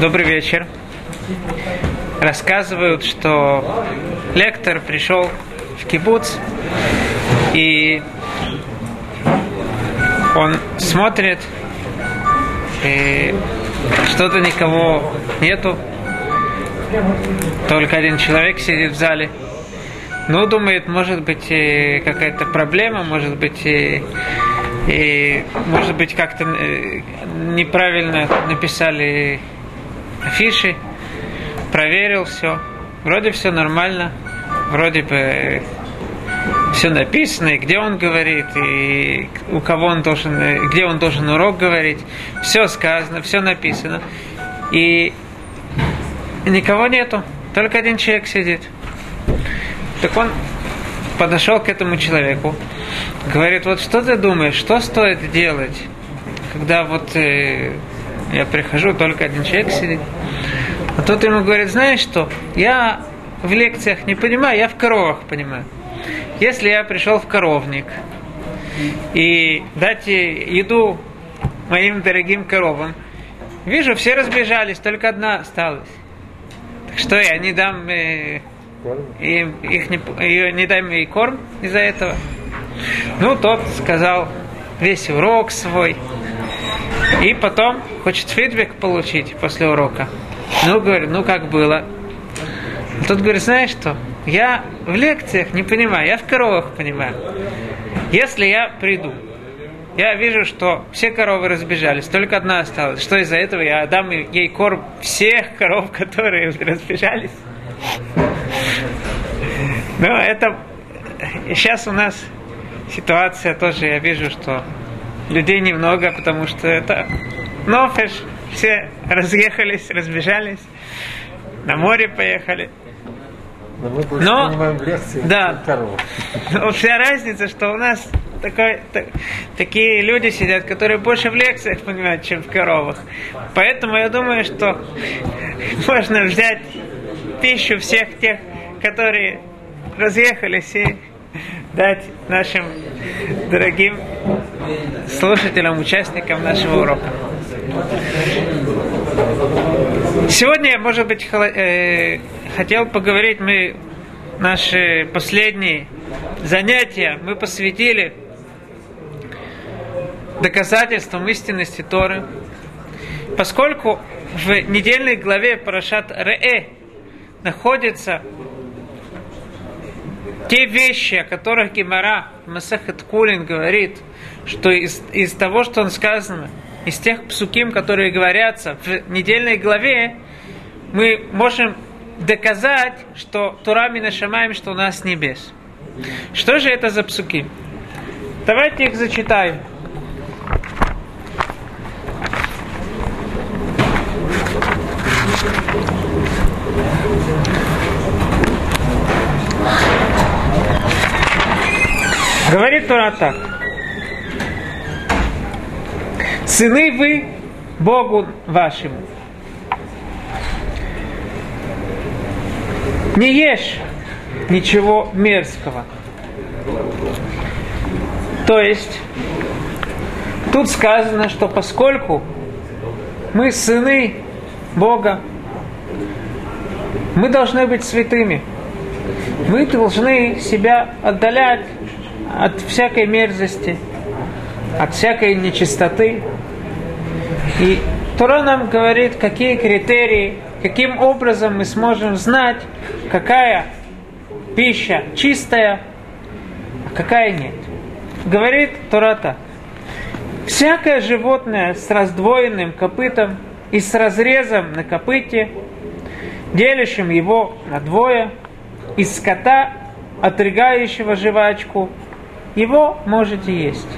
Добрый вечер. Рассказывают, что лектор пришел в кибуц и он смотрит, и что-то никого нету, только один человек сидит в зале. Ну, думает, может быть, какая-то проблема, может быть, и, может быть, как-то э, неправильно написали афиши, проверил все, вроде все нормально, вроде бы все написано, и где он говорит, и у кого он должен, где он должен урок говорить, все сказано, все написано. И никого нету, только один человек сидит. Так он подошел к этому человеку, говорит, вот что ты думаешь, что стоит делать, когда вот э, я прихожу, только один человек сидит. А тот ему говорит, знаешь что, я в лекциях не понимаю, я в коровах понимаю. Если я пришел в коровник и дать еду моим дорогим коровам, вижу, все разбежались, только одна осталась. Так что я не дам э, и их не, ее не дай ей корм из-за этого. Ну, тот сказал весь урок свой. И потом хочет фидбэк получить после урока. Ну, говорю, ну как было. Тот говорит, знаешь что, я в лекциях не понимаю, я в коровах понимаю. Если я приду, я вижу, что все коровы разбежались, только одна осталась. Что из-за этого я дам ей корм всех коров, которые разбежались? Ну, это... Сейчас у нас ситуация тоже, я вижу, что людей немного, потому что это нофеш, все разъехались, разбежались, на море поехали. Но мы больше Но- понимаем лекции, да. Но вся разница, что у нас такой, та- такие люди сидят, которые больше в лекциях понимают, чем в коровах. Поэтому я думаю, что можно взять пищу всех тех, которые разъехались, и дать нашим дорогим слушателям, участникам нашего урока. Сегодня я, может быть, э, хотел поговорить, мы наши последние занятия мы посвятили доказательствам истинности Торы, поскольку в недельной главе Парашат Ре находятся те вещи, о которых Гемара Масахат Кулин говорит, что из, из того, что он сказано, из тех псуким, которые говорятся в недельной главе, мы можем доказать, что Тура Минашамаем, что у нас небес. Что же это за псуки? Давайте их зачитаем. Говорит Тура так. Сыны вы Богу вашему. Не ешь ничего мерзкого. То есть, тут сказано, что поскольку мы сыны Бога, мы должны быть святыми. Мы должны себя отдалять от всякой мерзости, от всякой нечистоты. И Тура нам говорит, какие критерии, каким образом мы сможем знать, какая пища чистая, а какая нет. Говорит Тура так. Всякое животное с раздвоенным копытом и с разрезом на копыте, делящим его на двое, из скота, отригающего жвачку, его можете есть.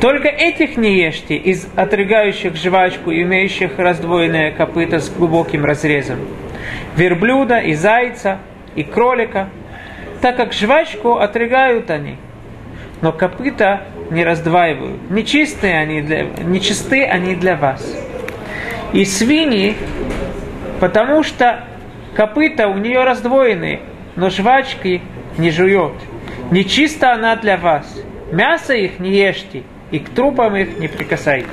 Только этих не ешьте из отрыгающих жвачку и имеющих раздвоенное копыто с глубоким разрезом. Верблюда и зайца и кролика, так как жвачку отрыгают они, но копыта не раздваивают. Нечистые они для, нечисты они для вас. И свиньи, потому что копыта у нее раздвоены, но жвачки не жует. Нечиста она для вас. Мясо их не ешьте, и к трупам их не прикасайтесь.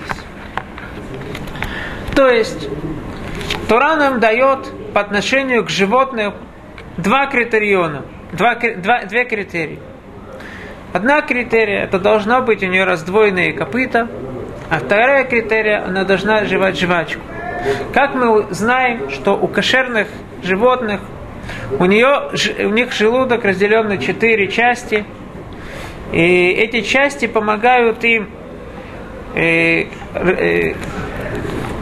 То есть, Тура нам дает по отношению к животным два критериона, два, два, две критерии. Одна критерия, это должно быть у нее раздвоенные копыта, а вторая критерия, она должна жевать жвачку. Как мы знаем, что у кошерных животных у, нее, у них желудок разделен на четыре части, и эти части помогают им э, э,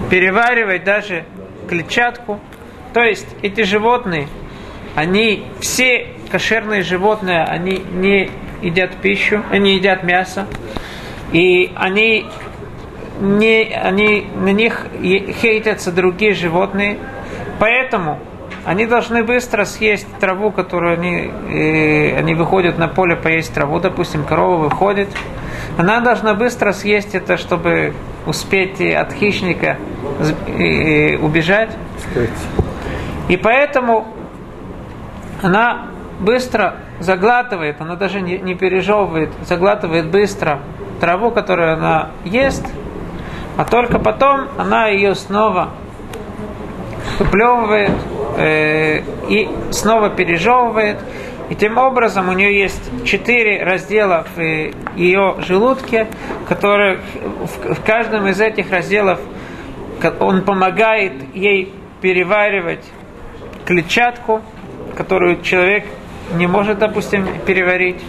переваривать даже клетчатку. То есть эти животные, они все кошерные животные, они не едят пищу, они едят мясо, и они не, они, на них хейтятся другие животные, поэтому они должны быстро съесть траву, которую они, э, они выходят на поле поесть траву, допустим, корова выходит, она должна быстро съесть это, чтобы успеть от хищника э, убежать. И поэтому она быстро заглатывает, она даже не, не пережевывает, заглатывает быстро траву, которую она ест, а только потом она ее снова выплевывает э, и снова пережевывает. И тем образом у нее есть четыре раздела в ее желудке, которые в, каждом из этих разделов он помогает ей переваривать клетчатку, которую человек не может, допустим, переварить.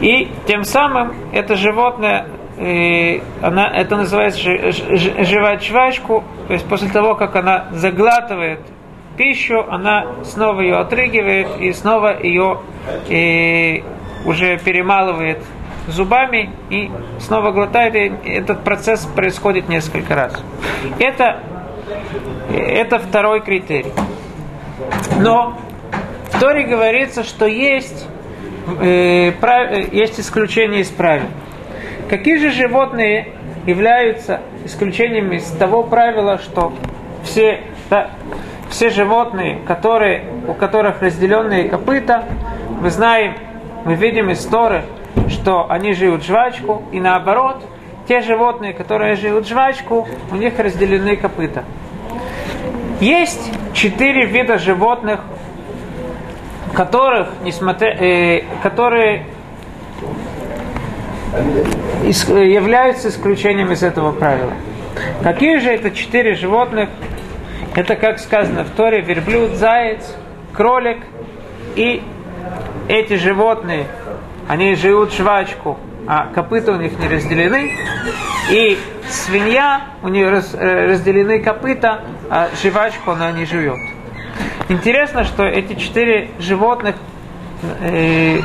И тем самым это животное и она, это называется жевать жвачку, то есть после того, как она заглатывает пищу, она снова ее отрыгивает и снова ее и уже перемалывает зубами и снова глотает, и этот процесс происходит несколько раз. Это, это второй критерий. Но в Торе говорится, что есть, э, прав, есть исключение из правил. Какие же животные являются исключением из того правила, что все, да, все животные, которые, у которых разделенные копыта, мы знаем, мы видим из Торы, что они живут жвачку, и наоборот, те животные, которые живут жвачку, у них разделены копыта. Есть четыре вида животных, которых, несмотря, э, которые являются исключением из этого правила. Какие же это четыре животных? Это, как сказано в Торе, верблюд, заяц, кролик и эти животные, они живут жвачку, а копыта у них не разделены. И свинья, у нее раз, э, разделены копыта, а жвачку она не живет. Интересно, что эти четыре животных э,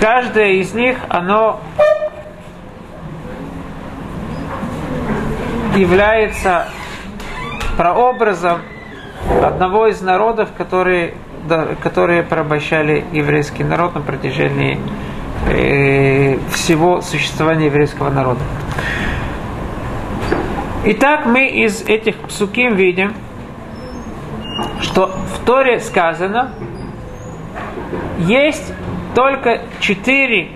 каждое из них, оно является прообразом одного из народов, которые, да, которые порабощали еврейский народ на протяжении э, всего существования еврейского народа. Итак, мы из этих псуким видим, что в Торе сказано, есть только четыре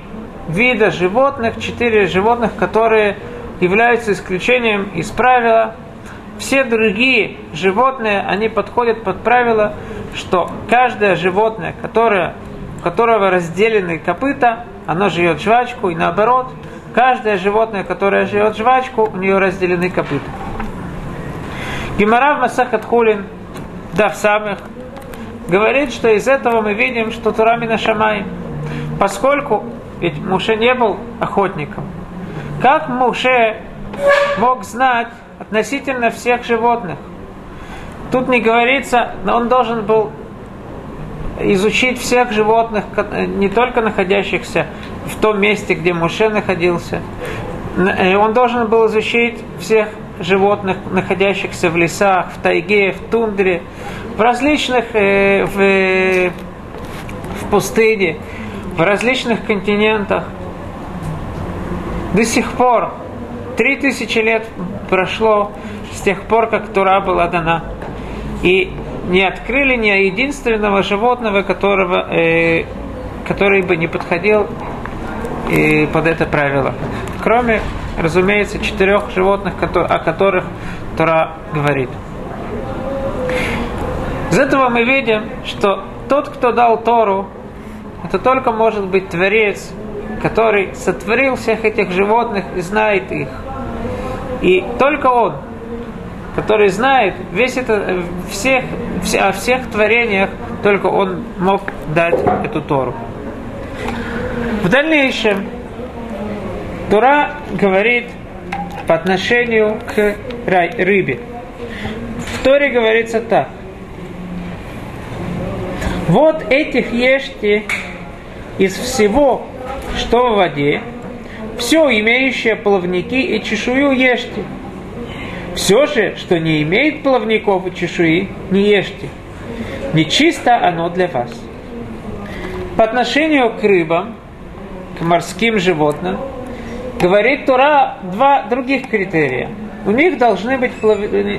вида животных, четыре животных, которые являются исключением из правила. Все другие животные, они подходят под правило, что каждое животное, которое, у которого разделены копыта, оно живет жвачку, и наоборот, каждое животное, которое живет жвачку, у нее разделены копыта. Гимарав Масахат Хулин, да в самых, говорит, что из этого мы видим, что Турамина Шамай – поскольку ведь Муше не был охотником, как Муше мог знать относительно всех животных? Тут не говорится, но он должен был изучить всех животных, не только находящихся в том месте, где Муше находился. Э, он должен был изучить всех животных, находящихся в лесах, в тайге, в тундре, в различных, э, в, в пустыне в различных континентах. До сих пор, три тысячи лет прошло с тех пор, как Тура была дана. И не открыли ни единственного животного, которого, э, который бы не подходил э, под это правило. Кроме разумеется, четырех животных, о которых Тора говорит. Из этого мы видим, что тот, кто дал Тору, это только может быть Творец, который сотворил всех этих животных и знает их. И только Он, который знает весь это, всех, о всех творениях, только Он мог дать эту Тору. В дальнейшем Тура говорит по отношению к рыбе. В Торе говорится так. Вот этих ешьте из всего, что в воде, все имеющее плавники и чешую ешьте. Все же, что не имеет плавников и чешуи, не ешьте. Нечисто оно для вас. По отношению к рыбам, к морским животным, говорит Тура два других критерия. У них должны быть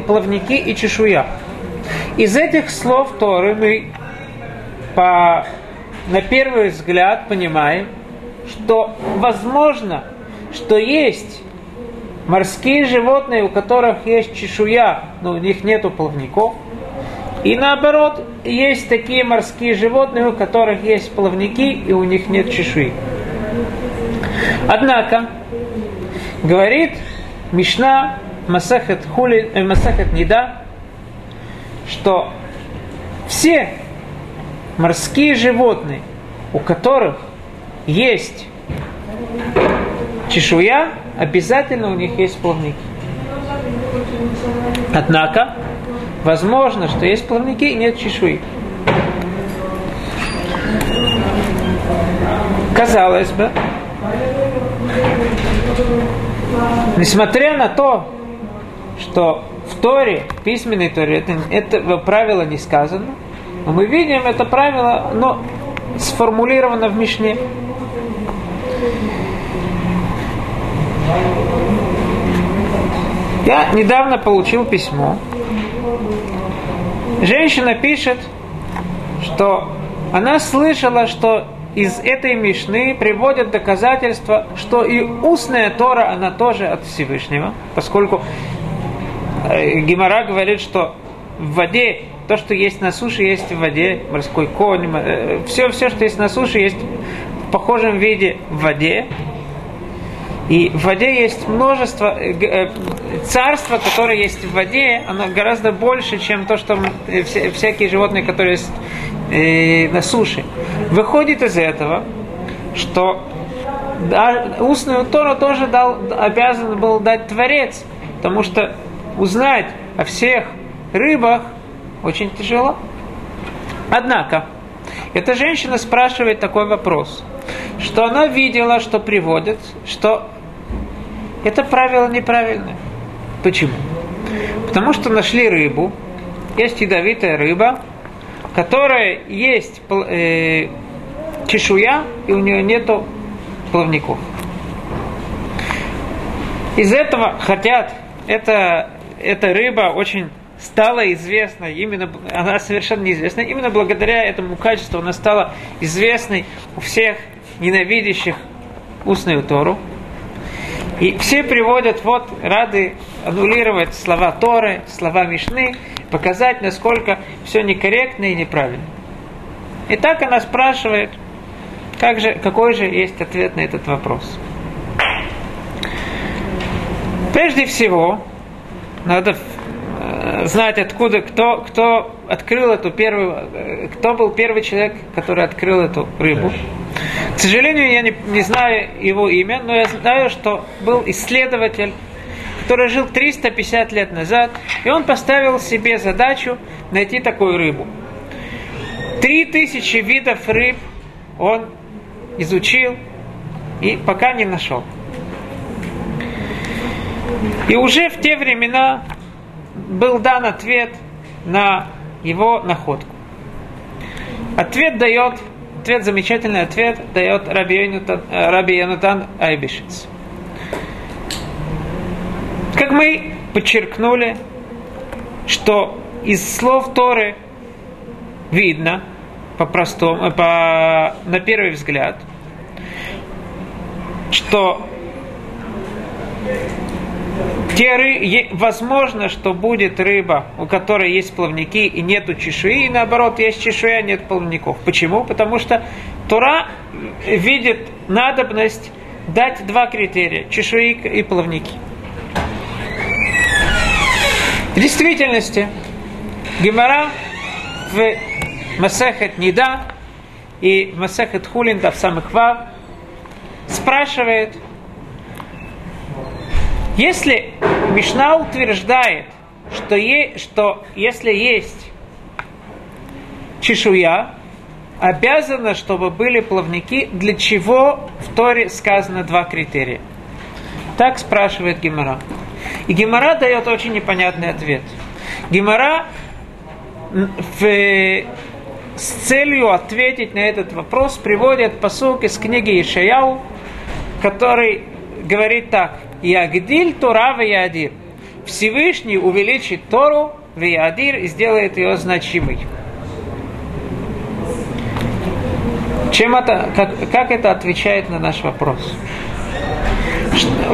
плавники и чешуя. Из этих слов Торы мы по, на первый взгляд понимаем, что возможно, что есть морские животные, у которых есть чешуя, но у них нету плавников. И наоборот, есть такие морские животные, у которых есть плавники, и у них нет чешуи. Однако, говорит Мишна Масахет, Хули, э, Масахет Нида, что все морские животные, у которых есть чешуя, обязательно у них есть плавники. Однако, возможно, что есть плавники и нет чешуи. Казалось бы, несмотря на то, что в Торе, в письменной Торе, это, это правило не сказано, но мы видим это правило, но сформулировано в Мишне. Я недавно получил письмо. Женщина пишет, что она слышала, что из этой Мишны приводят доказательства, что и устная Тора, она тоже от Всевышнего, поскольку э, Гимара говорит, что в воде то, что есть на суше, есть в воде, морской конь, все, э, все, что есть на суше, есть в похожем виде в воде. И в воде есть множество, э, э, царства, которое есть в воде, оно гораздо больше, чем то, что всякие животные, которые есть на суше. Выходит из этого, что устную Тору тоже дал, обязан был дать Творец, потому что узнать о всех рыбах очень тяжело. Однако, эта женщина спрашивает такой вопрос, что она видела, что приводит, что это правило неправильное. Почему? Потому что нашли рыбу, есть ядовитая рыба, которая есть э, чешуя, и у нее нету плавников. Из этого хотят, это, эта рыба очень стала известна именно, она совершенно неизвестна, именно благодаря этому качеству она стала известной у всех ненавидящих устную Тору. И все приводят, вот, рады аннулировать слова Торы, слова Мишны, показать, насколько все некорректно и неправильно. И так она спрашивает, как же, какой же есть ответ на этот вопрос. Прежде всего, надо знать, откуда, кто, кто открыл эту первую, кто был первый человек, который открыл эту рыбу. К сожалению, я не, не знаю его имя, но я знаю, что был исследователь, который жил 350 лет назад, и он поставил себе задачу найти такую рыбу. Три тысячи видов рыб он изучил и пока не нашел. И уже в те времена был дан ответ на его находку. Ответ дает, ответ, замечательный ответ дает Раби Янутан, Янутан Айбишец. Как мы подчеркнули, что из слов Торы видно, по простому, по, на первый взгляд, что те ры... возможно, что будет рыба, у которой есть плавники и нету чешуи, и наоборот, есть чешуя, а нет плавников. Почему? Потому что Тура видит надобность дать два критерия – чешуи и плавники. В действительности, Гемора в Масехет Нида и Масехет Хулинда в самых Вав спрашивает, если Мишна утверждает, что, е, что если есть чешуя, обязано, чтобы были плавники, для чего в Торе сказано два критерия. Так спрашивает Гемора. И Гемора дает очень непонятный ответ. Гемора в, с целью ответить на этот вопрос приводит посылки из книги Ишаяу, который говорит так. Ягдиль Тора в Ядир. Всевышний увеличит Тору в Ядир и сделает ее значимой. Чем это, как, как это отвечает на наш вопрос?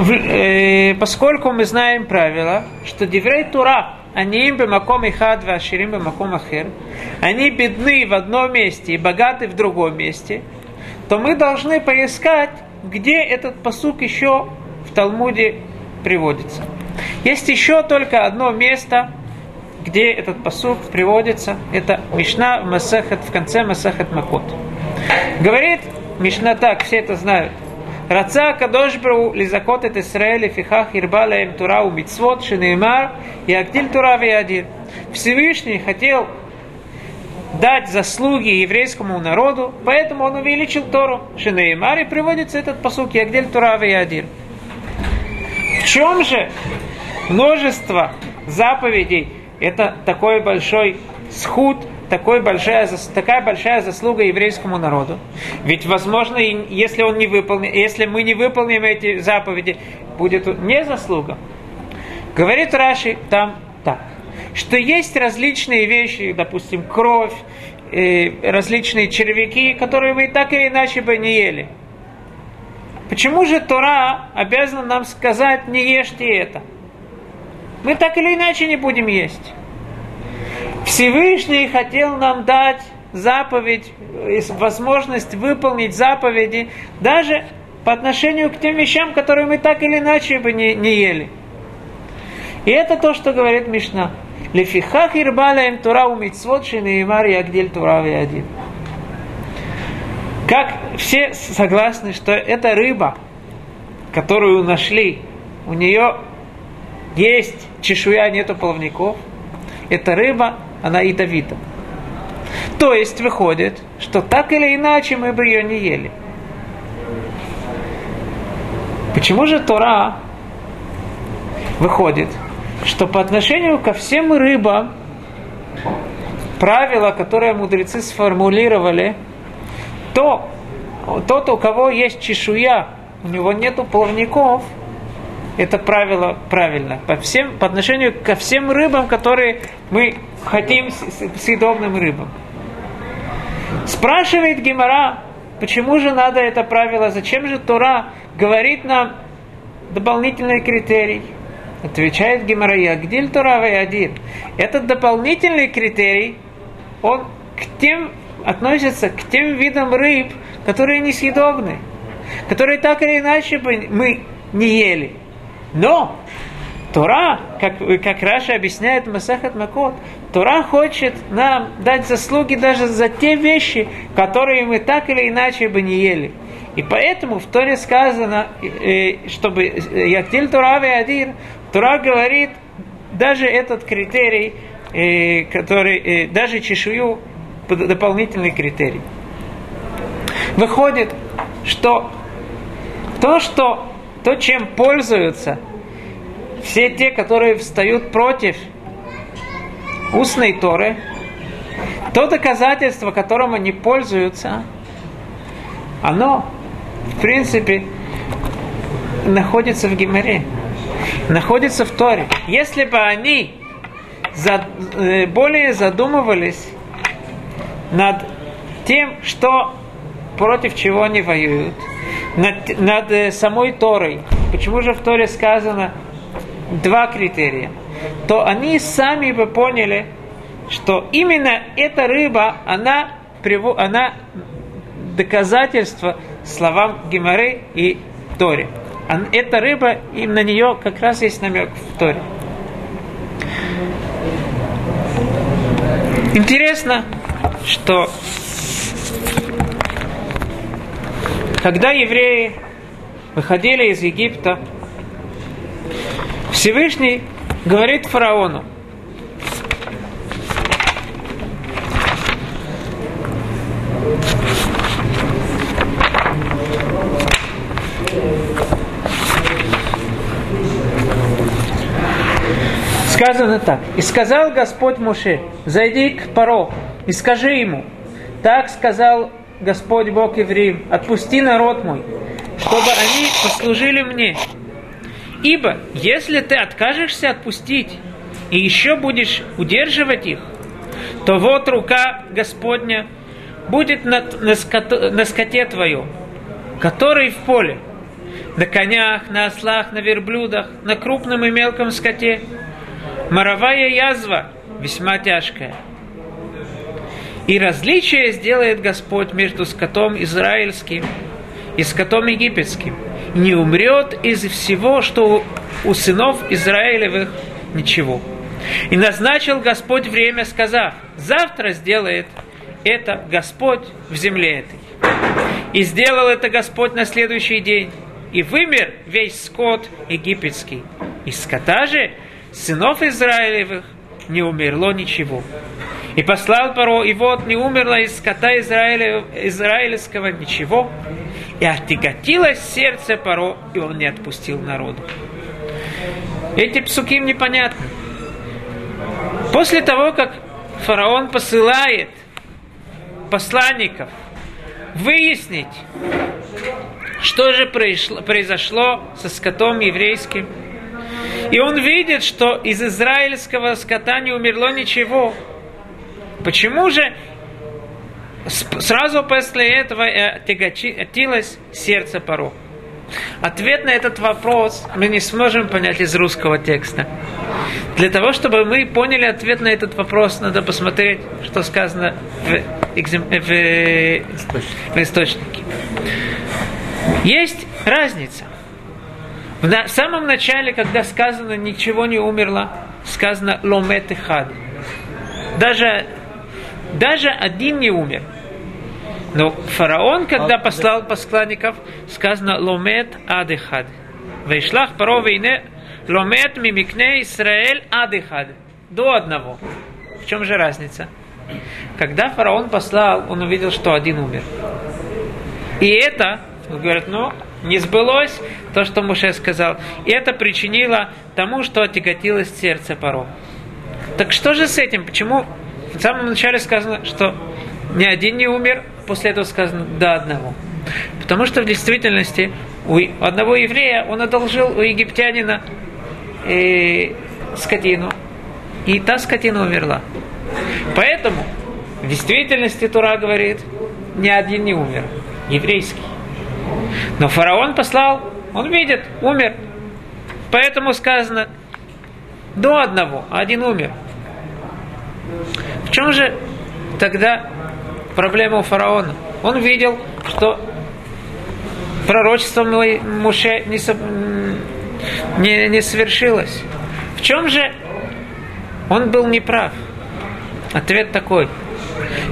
Э, поскольку мы знаем правило, что Деврей Тура, они им бемаком и хад аширим бемаком ахер, они бедны в одном месте и богаты в другом месте, то мы должны поискать, где этот посук еще в Талмуде приводится. Есть еще только одно место, где этот посук приводится. Это Мишна в Масахат, в конце Масахат Макот. Говорит Мишна так, все это знают. Раца Кадошбру лизакот это Исраэль фихах ирбала им тура у мицвот шинеймар и актиль тура виадир. Всевышний хотел дать заслуги еврейскому народу, поэтому он увеличил Тору. Шинеймар и приводится этот посук Ягдель Тура Виадир. Чем же множество заповедей это такой большой схуд, такой большая, такая большая заслуга еврейскому народу. Ведь, возможно, если, он не выполнит, если мы не выполним эти заповеди, будет не заслуга. Говорит Раши там так, что есть различные вещи, допустим, кровь, э, различные червяки, которые мы так или иначе бы не ели. Почему же Тора обязана нам сказать, не ешьте это? Мы так или иначе не будем есть. Всевышний хотел нам дать заповедь, возможность выполнить заповеди даже по отношению к тем вещам, которые мы так или иначе бы не, не ели. И это то, что говорит Мишна. Лефихах ирбаля им тура у митцвот шинеимар ягдель тура один. Как все согласны, что эта рыба, которую нашли, у нее есть чешуя, нету плавников. Эта рыба она ядовита. То есть выходит, что так или иначе мы бы ее не ели. Почему же Тора выходит, что по отношению ко всем рыбам правила, которые мудрецы сформулировали, то тот, у кого есть чешуя, у него нету плавников – это правило правильно. По, всем, по отношению ко всем рыбам, которые мы хотим съедобным рыбам. Спрашивает Гемора, почему же надо это правило, зачем же Тора говорит нам дополнительный критерий. Отвечает Гемора, Ягдиль Тора один. Этот дополнительный критерий, он к тем, относится к тем видам рыб, которые несъедобны, которые так или иначе бы мы не ели. Но Тора, как, как Раша объясняет Масахат Макот, Тора хочет нам дать заслуги даже за те вещи, которые мы так или иначе бы не ели. И поэтому в Торе сказано, э, чтобы Яктиль Тора Адир, Тора говорит, даже этот критерий, э, который, э, даже чешую, дополнительный критерий. Выходит, что то, что то, чем пользуются все те, которые встают против устной Торы, то доказательство, которым они пользуются, оно, в принципе, находится в Гимаре, находится в Торе. Если бы они э, более задумывались над тем, что против чего они воюют, над, над э, самой Торой. Почему же в Торе сказано два критерия, то они сами бы поняли, что именно эта рыба, она, она доказательство словам Гимары и Торе. Эта рыба, и на нее как раз есть намек в Торе. Интересно, что когда евреи выходили из Египта, Всевышний говорит фараону, Сказано так. «И сказал Господь Муше, зайди к Паро и скажи ему, так сказал Господь Бог евреев, отпусти народ мой, чтобы они послужили мне. Ибо если ты откажешься отпустить и еще будешь удерживать их, то вот рука Господня будет на, на, скот, на скоте твоем, который в поле, на конях, на ослах, на верблюдах, на крупном и мелком скоте, моровая язва весьма тяжкая. И различие сделает Господь между скотом израильским и скотом египетским. Не умрет из всего, что у сынов Израилевых ничего. И назначил Господь время, сказав, завтра сделает это Господь в земле этой. И сделал это Господь на следующий день. И вымер весь скот египетский. Из скота же сынов Израилевых не умерло ничего. И послал Паро, и вот не умерло из скота Израиля, израильского ничего, и отяготилось сердце Паро, и он не отпустил народу. Эти псуки им непонятны. После того, как фараон посылает посланников выяснить, что же произошло со скотом еврейским, и он видит, что из израильского скота не умерло ничего. Почему же сразу после этого тяготилось сердце порог? Ответ на этот вопрос мы не сможем понять из русского текста. Для того, чтобы мы поняли ответ на этот вопрос, надо посмотреть, что сказано в, экзем... в... в источнике. Есть разница – в самом начале, когда сказано «ничего не умерло», сказано «ломет и хад». Даже, даже один не умер. Но фараон, когда а, послал посланников, сказано «ломет адыхад». Вейшлах паро вейне ломет мимикне Исраэль адыхад. До одного. В чем же разница? Когда фараон послал, он увидел, что один умер. И это, он говорит, ну, не сбылось то, что Муше сказал. И это причинило тому, что отяготилось сердце Паро. Так что же с этим? Почему в самом начале сказано, что ни один не умер, после этого сказано до одного? Потому что в действительности у одного еврея он одолжил у египтянина э, скотину, и та скотина умерла. Поэтому в действительности Тура говорит, ни один не умер, еврейский. Но фараон послал, он видит, умер. Поэтому сказано до одного, один умер. В чем же тогда проблема у фараона? Он видел, что пророчество Муше не, не, не совершилось. В чем же он был неправ? Ответ такой.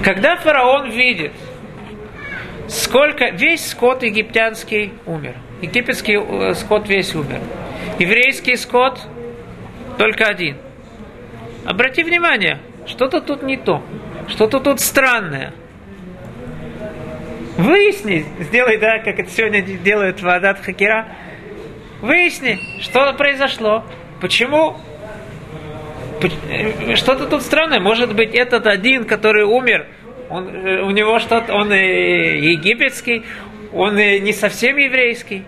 Когда фараон видит, Сколько? Весь скот египтянский умер. Египетский э, скот весь умер. Еврейский скот только один. Обрати внимание, что-то тут не то. Что-то тут странное. Выясни, сделай, да, как это сегодня делают в Адат Хакира. Выясни, что произошло. Почему э, что-то тут странное. Может быть, этот один, который умер, он, э, у него что-то, он египетский, он не совсем еврейский.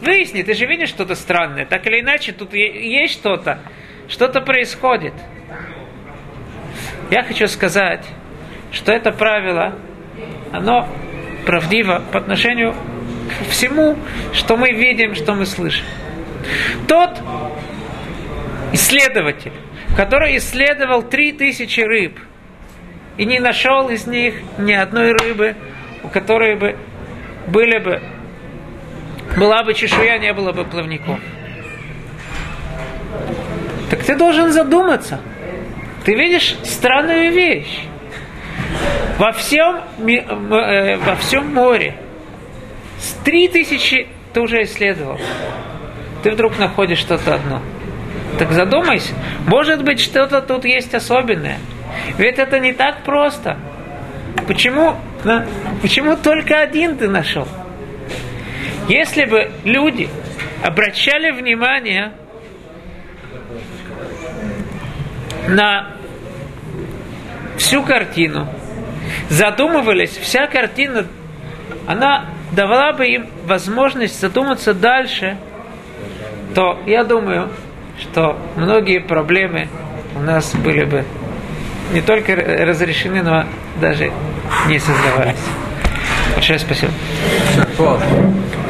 Выясни, ты же видишь что-то странное. Так или иначе, тут есть что-то, что-то происходит. Я хочу сказать, что это правило, оно правдиво по отношению к всему, что мы видим, что мы слышим. Тот, исследователь, который исследовал три тысячи рыб и не нашел из них ни одной рыбы, у которой бы были бы, была бы чешуя, не было бы плавников. Так ты должен задуматься. Ты видишь странную вещь. Во всем, э, во всем море с три тысячи ты уже исследовал. Ты вдруг находишь что-то одно. Так задумайся, может быть, что-то тут есть особенное. Ведь это не так просто. Почему, почему только один ты нашел? Если бы люди обращали внимание на всю картину, задумывались, вся картина, она давала бы им возможность задуматься дальше, то я думаю, что многие проблемы у нас были бы не только разрешены, но даже не создавались. Большое спасибо.